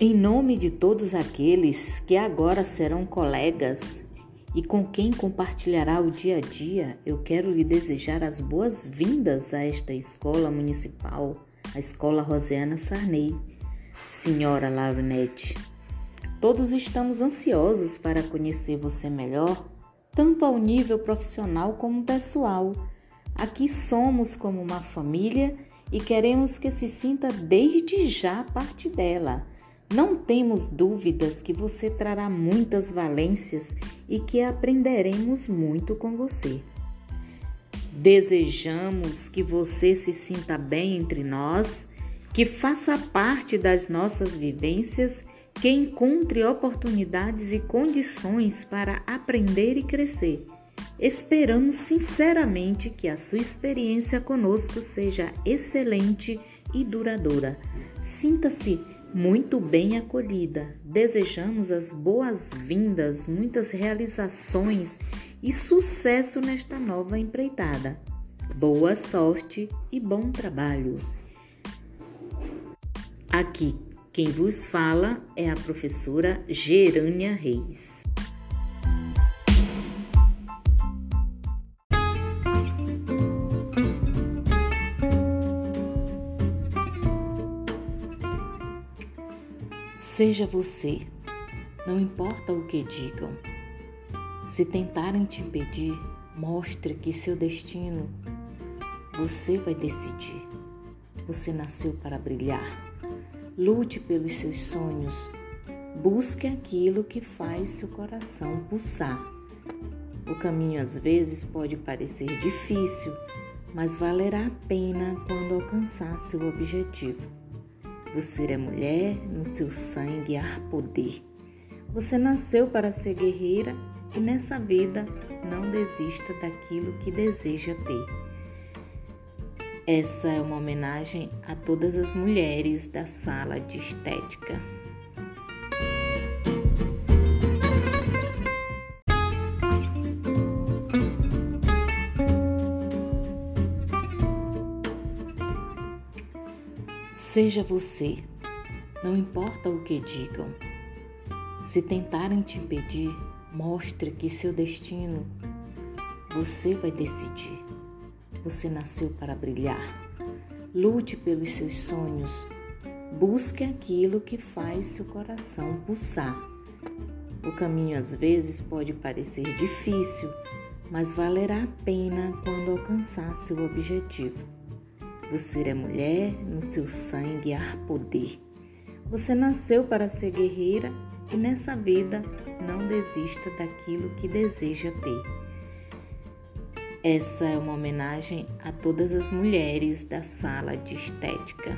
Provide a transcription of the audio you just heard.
Em nome de todos aqueles que agora serão colegas e com quem compartilhará o dia a dia, eu quero lhe desejar as boas-vindas a esta escola municipal, a Escola Rosiana Sarney. Senhora Laurinete, todos estamos ansiosos para conhecer você melhor, tanto ao nível profissional como pessoal. Aqui somos como uma família e queremos que se sinta desde já parte dela não temos dúvidas que você trará muitas valências e que aprenderemos muito com você. Desejamos que você se sinta bem entre nós, que faça parte das nossas vivências, que encontre oportunidades e condições para aprender e crescer. Esperamos sinceramente que a sua experiência conosco seja excelente e duradoura. Sinta-se muito bem acolhida. Desejamos as boas-vindas, muitas realizações e sucesso nesta nova empreitada. Boa sorte e bom trabalho. Aqui quem vos fala é a professora Gerânia Reis. Seja você, não importa o que digam. Se tentarem te impedir, mostre que seu destino você vai decidir. Você nasceu para brilhar. Lute pelos seus sonhos. Busque aquilo que faz seu coração pulsar. O caminho às vezes pode parecer difícil, mas valerá a pena quando alcançar seu objetivo. Você é mulher, no seu sangue há poder. Você nasceu para ser guerreira e nessa vida não desista daquilo que deseja ter. Essa é uma homenagem a todas as mulheres da sala de estética. Seja você, não importa o que digam. Se tentarem te impedir, mostre que seu destino você vai decidir. Você nasceu para brilhar. Lute pelos seus sonhos. Busque aquilo que faz seu coração pulsar. O caminho às vezes pode parecer difícil, mas valerá a pena quando alcançar seu objetivo. Você é mulher, no seu sangue há poder. Você nasceu para ser guerreira e nessa vida não desista daquilo que deseja ter. Essa é uma homenagem a todas as mulheres da sala de estética.